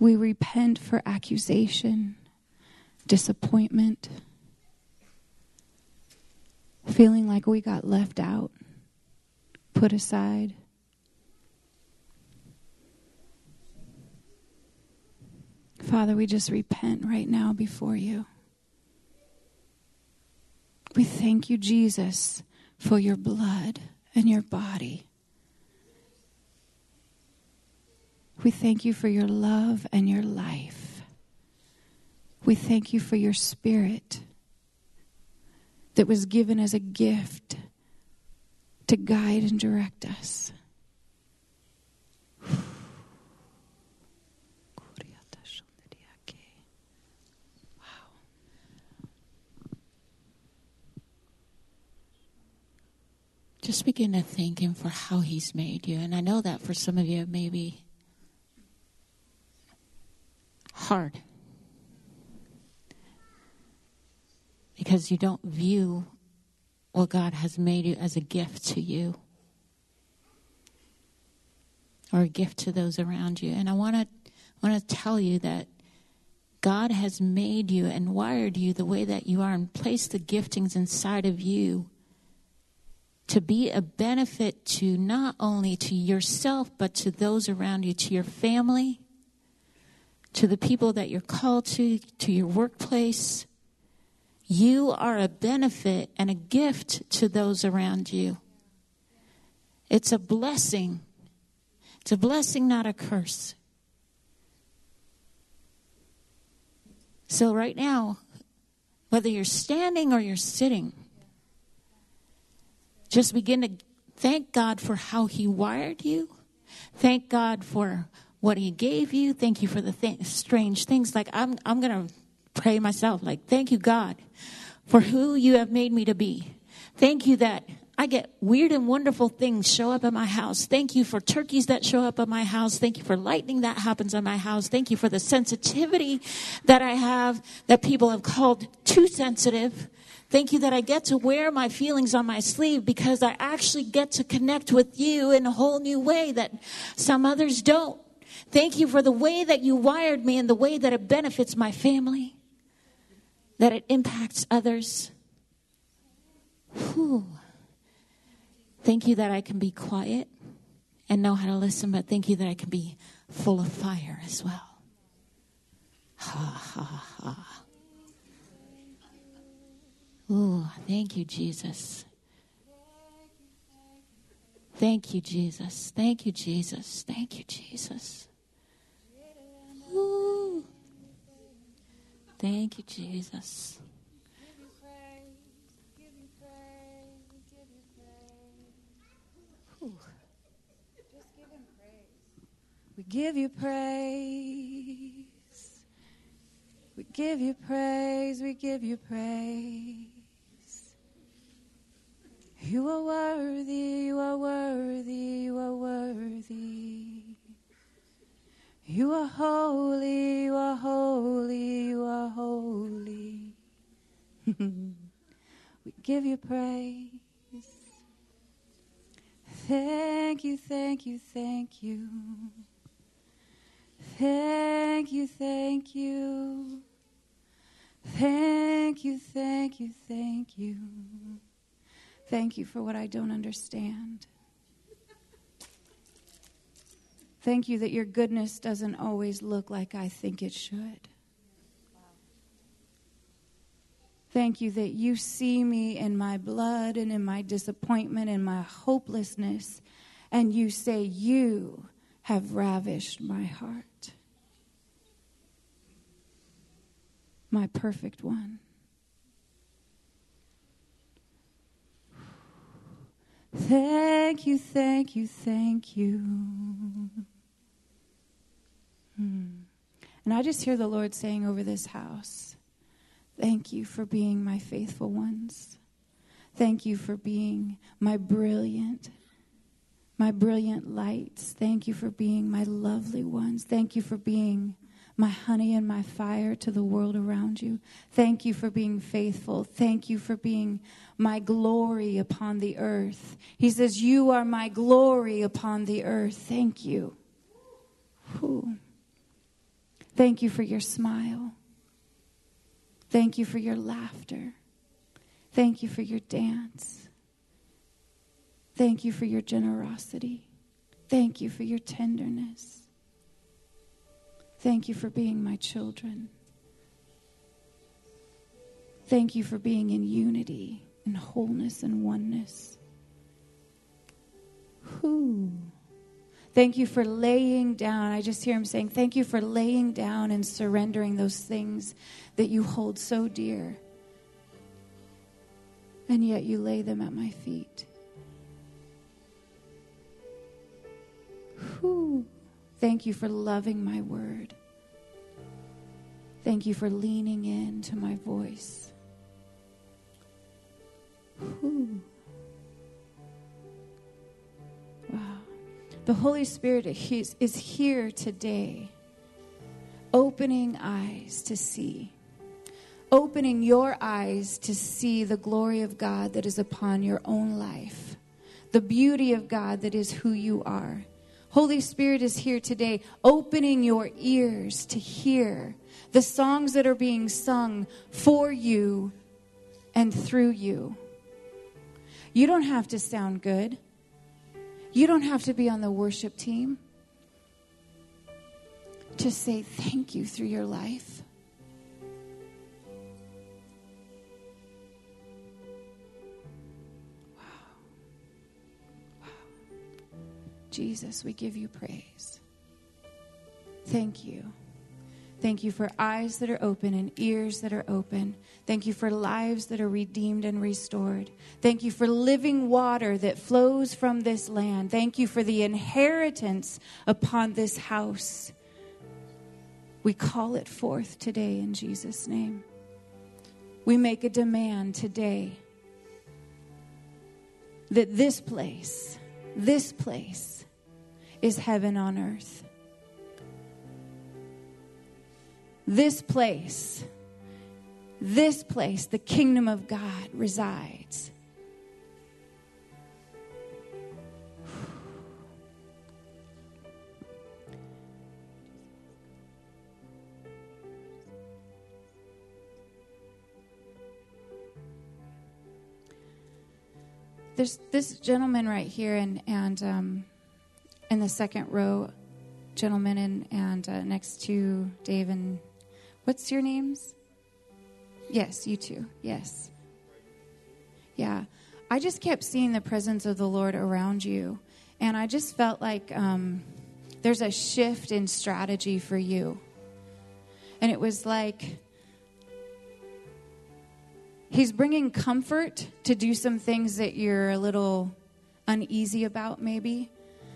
We repent for accusation disappointment, feeling like we got left out, put aside. Father, we just repent right now before you. We thank you, Jesus, for your blood and your body. We thank you for your love and your life. We thank you for your spirit that was given as a gift to guide and direct us. Wow. Just begin to thank Him for how He's made you. And I know that for some of you, it may be hard. Because you don't view what God has made you as a gift to you or a gift to those around you. And I want to want to tell you that God has made you and wired you the way that you are and placed the giftings inside of you to be a benefit to not only to yourself but to those around you, to your family, to the people that you're called to, to your workplace, you are a benefit and a gift to those around you. It's a blessing. It's a blessing, not a curse. So, right now, whether you're standing or you're sitting, just begin to thank God for how He wired you. Thank God for what He gave you. Thank you for the th- strange things. Like, I'm, I'm going to pray myself, like, thank you, God, for who you have made me to be. Thank you that I get weird and wonderful things show up at my house. Thank you for turkeys that show up at my house. Thank you for lightning that happens at my house. Thank you for the sensitivity that I have that people have called too sensitive. Thank you that I get to wear my feelings on my sleeve because I actually get to connect with you in a whole new way that some others don't. Thank you for the way that you wired me and the way that it benefits my family that it impacts others. Whew. Thank you that I can be quiet and know how to listen, but thank you that I can be full of fire as well. Ha, ha, ha. Ooh, thank you, Jesus. Thank you, Jesus. Thank you, Jesus. Thank you, Jesus. Ooh. Thank you, Jesus. We give you praise. We give you praise. We give you praise. You are worthy. You are worthy. You are worthy. You are holy. You are holy. You are holy. we give you praise. Thank you, thank you, thank you. Thank you, thank you. Thank you, thank you, thank you. Thank you for what I don't understand. Thank you that your goodness doesn't always look like I think it should. Thank you that you see me in my blood and in my disappointment and my hopelessness, and you say, You have ravished my heart. My perfect one. Thank you, thank you, thank you. Hmm. And I just hear the Lord saying over this house, Thank you for being my faithful ones. Thank you for being my brilliant, my brilliant lights. Thank you for being my lovely ones. Thank you for being my honey and my fire to the world around you. Thank you for being faithful. Thank you for being my glory upon the earth. He says, You are my glory upon the earth. Thank you. Whew. Thank you for your smile. Thank you for your laughter. Thank you for your dance. Thank you for your generosity. Thank you for your tenderness. Thank you for being my children. Thank you for being in unity and wholeness and oneness. Whew. Thank you for laying down. I just hear him saying, Thank you for laying down and surrendering those things that you hold so dear. And yet you lay them at my feet. Whew. Thank you for loving my word. Thank you for leaning in to my voice. Whew. The Holy Spirit is here today, opening eyes to see, opening your eyes to see the glory of God that is upon your own life, the beauty of God that is who you are. Holy Spirit is here today, opening your ears to hear the songs that are being sung for you and through you. You don't have to sound good. You don't have to be on the worship team to say thank you through your life. Wow. Wow. Jesus, we give you praise. Thank you. Thank you for eyes that are open and ears that are open. Thank you for lives that are redeemed and restored. Thank you for living water that flows from this land. Thank you for the inheritance upon this house. We call it forth today in Jesus' name. We make a demand today that this place, this place, is heaven on earth. This place, this place, the kingdom of God resides. There's this gentleman right here, and and um, in the second row, gentlemen, and, and uh, next to Dave and what's your names? Yes, you too. Yes. Yeah. I just kept seeing the presence of the Lord around you. And I just felt like um, there's a shift in strategy for you. And it was like He's bringing comfort to do some things that you're a little uneasy about, maybe.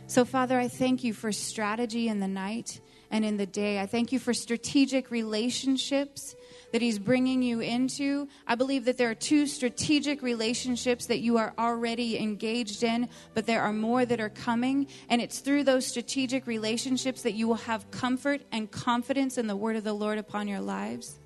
So, Father, I thank you for strategy in the night and in the day. I thank you for strategic relationships that He's bringing you into. I believe that there are two strategic relationships that you are already engaged in, but there are more that are coming. And it's through those strategic relationships that you will have comfort and confidence in the word of the Lord upon your lives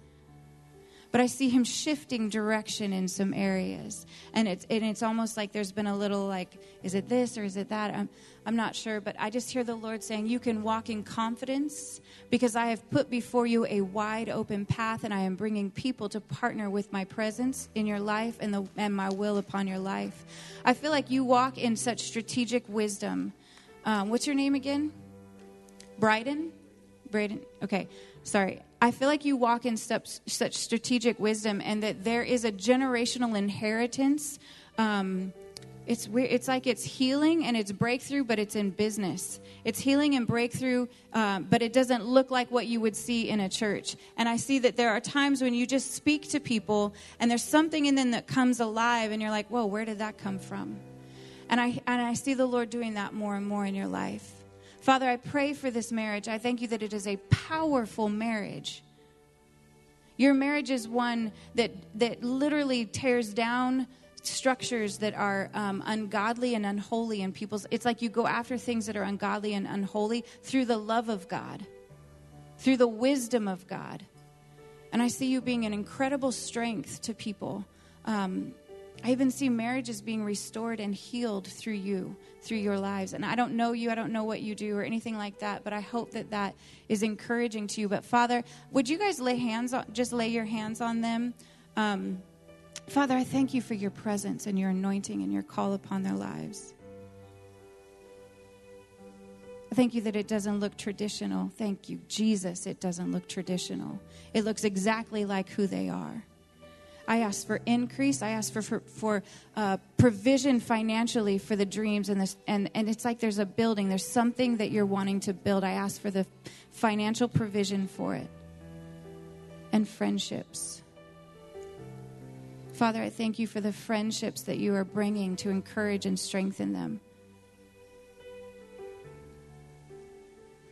but I see him shifting direction in some areas. And it's, and it's almost like there's been a little like, is it this or is it that? I'm, I'm not sure, but I just hear the Lord saying, You can walk in confidence because I have put before you a wide open path and I am bringing people to partner with my presence in your life and, the, and my will upon your life. I feel like you walk in such strategic wisdom. Um, what's your name again? Bryden? Braden? Okay, sorry. I feel like you walk in such, such strategic wisdom, and that there is a generational inheritance. Um, it's weird. It's like it's healing and it's breakthrough, but it's in business. It's healing and breakthrough, um, but it doesn't look like what you would see in a church. And I see that there are times when you just speak to people, and there's something in them that comes alive, and you're like, "Whoa, where did that come from?" And I and I see the Lord doing that more and more in your life. Father, I pray for this marriage. I thank you that it is a powerful marriage. Your marriage is one that, that literally tears down structures that are um, ungodly and unholy in people's. It's like you go after things that are ungodly and unholy through the love of God, through the wisdom of God. And I see you being an incredible strength to people. Um, I even see marriages being restored and healed through you, through your lives. And I don't know you, I don't know what you do or anything like that, but I hope that that is encouraging to you. But Father, would you guys lay hands on, just lay your hands on them? Um, Father, I thank you for your presence and your anointing and your call upon their lives. I thank you that it doesn't look traditional. Thank you, Jesus, it doesn't look traditional. It looks exactly like who they are. I ask for increase. I ask for for, for uh, provision financially for the dreams and this and and it's like there's a building. There's something that you're wanting to build. I ask for the financial provision for it and friendships. Father, I thank you for the friendships that you are bringing to encourage and strengthen them.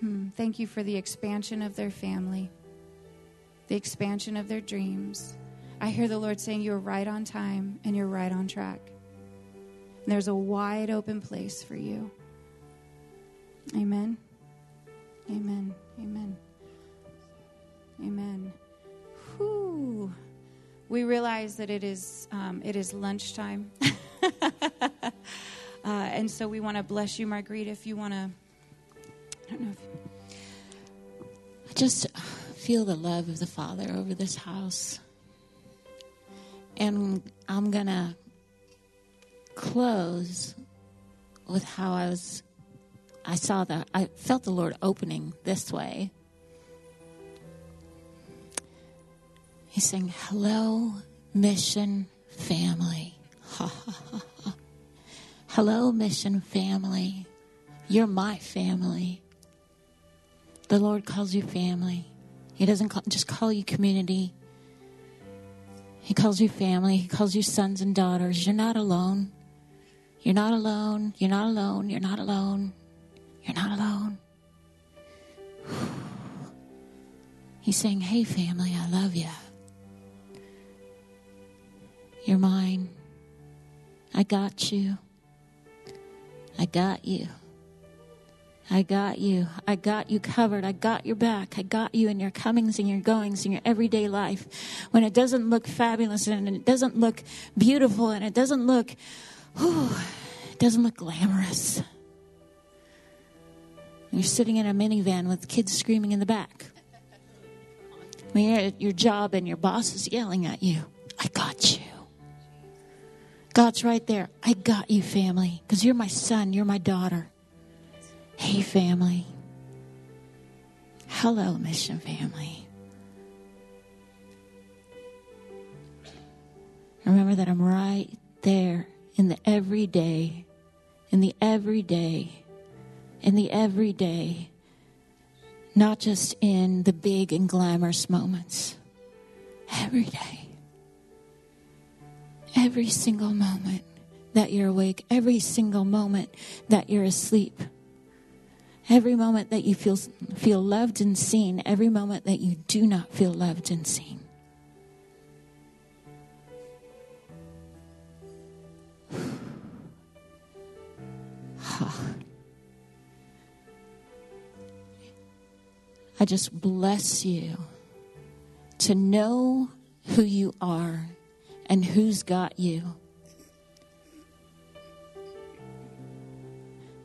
Hmm. Thank you for the expansion of their family, the expansion of their dreams. I hear the Lord saying, You're right on time and you're right on track. And there's a wide open place for you. Amen. Amen. Amen. Amen. Whew. We realize that it is um, it is lunchtime, uh, and so we want to bless you, Margriet. If you want to, I don't know. If... I just feel the love of the Father over this house. And I'm going to close with how I was, I saw that, I felt the Lord opening this way. He's saying, Hello, mission family. Hello, mission family. You're my family. The Lord calls you family. He doesn't call, just call you community. He calls you family. He calls you sons and daughters. You're not alone. You're not alone. You're not alone. You're not alone. You're not alone. He's saying, Hey, family, I love you. You're mine. I got you. I got you. I got you. I got you covered. I got your back. I got you in your comings and your goings in your everyday life. When it doesn't look fabulous and it doesn't look beautiful and it doesn't look, whew, it doesn't look glamorous. You're sitting in a minivan with kids screaming in the back. When you're at your job and your boss is yelling at you, I got you. God's right there. I got you, family, because you're my son, you're my daughter. Hey, family. Hello, mission family. Remember that I'm right there in the everyday, in the everyday, in the everyday, not just in the big and glamorous moments. Every day. Every single moment that you're awake, every single moment that you're asleep. Every moment that you feel, feel loved and seen, every moment that you do not feel loved and seen. I just bless you to know who you are and who's got you.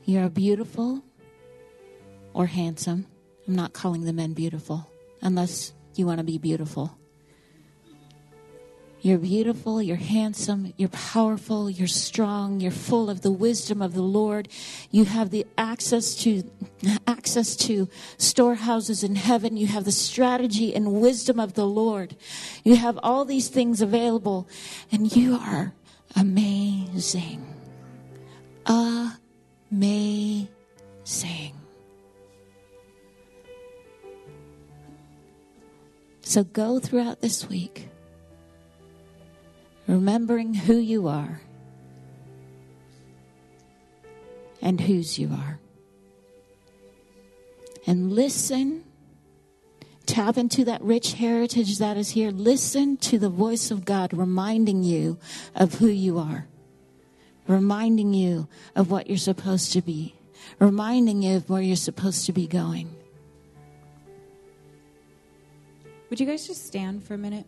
You're beautiful or handsome. I'm not calling the men beautiful unless you want to be beautiful. You're beautiful, you're handsome, you're powerful, you're strong, you're full of the wisdom of the Lord. You have the access to access to storehouses in heaven. You have the strategy and wisdom of the Lord. You have all these things available and you are amazing. Amazing. So go throughout this week remembering who you are and whose you are. And listen, tap into that rich heritage that is here. Listen to the voice of God reminding you of who you are, reminding you of what you're supposed to be, reminding you of where you're supposed to be going. Would you guys just stand for a minute?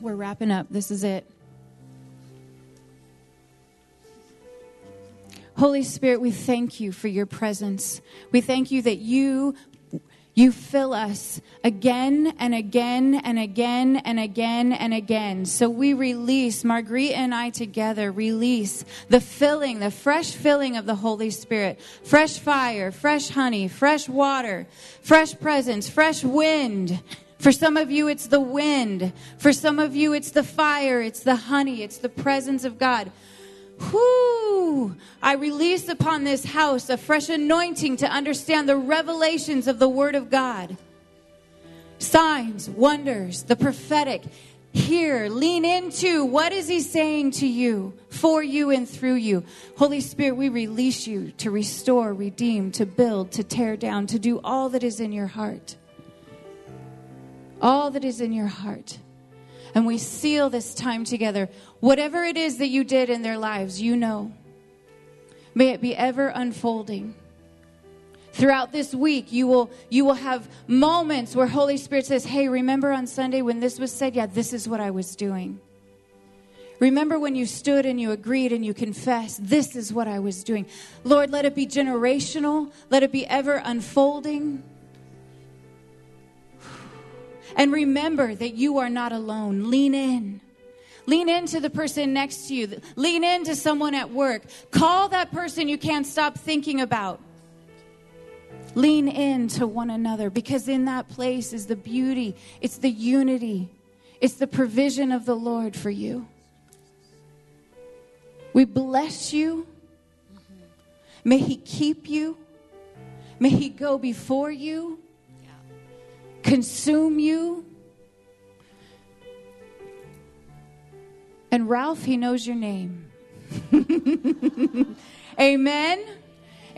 We're wrapping up. This is it. Holy Spirit, we thank you for your presence. We thank you that you you fill us again and again and again and again and again. So we release, Margriet and I together release the filling, the fresh filling of the Holy Spirit. Fresh fire, fresh honey, fresh water, fresh presence, fresh wind for some of you, it's the wind. For some of you, it's the fire, it's the honey, it's the presence of God. Whoo! I release upon this house a fresh anointing to understand the revelations of the Word of God. Signs, wonders, the prophetic. Hear, lean into what is He saying to you, for you, and through you. Holy Spirit, we release you to restore, redeem, to build, to tear down, to do all that is in your heart all that is in your heart. And we seal this time together. Whatever it is that you did in their lives, you know. May it be ever unfolding. Throughout this week, you will, you will have moments where Holy Spirit says, Hey, remember on Sunday when this was said? Yeah, this is what I was doing. Remember when you stood and you agreed and you confessed, This is what I was doing. Lord, let it be generational, let it be ever unfolding. And remember that you are not alone. Lean in. Lean into the person next to you. Lean into someone at work. Call that person you can't stop thinking about. Lean in to one another because in that place is the beauty, it's the unity, it's the provision of the Lord for you. We bless you. May He keep you. May He go before you consume you. And Ralph, he knows your name. Amen.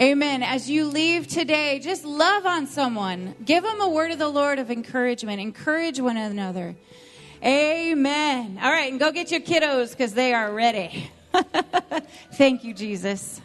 Amen. As you leave today, just love on someone. Give them a word of the Lord of encouragement. Encourage one another. Amen. All right, and go get your kiddos because they are ready. Thank you, Jesus.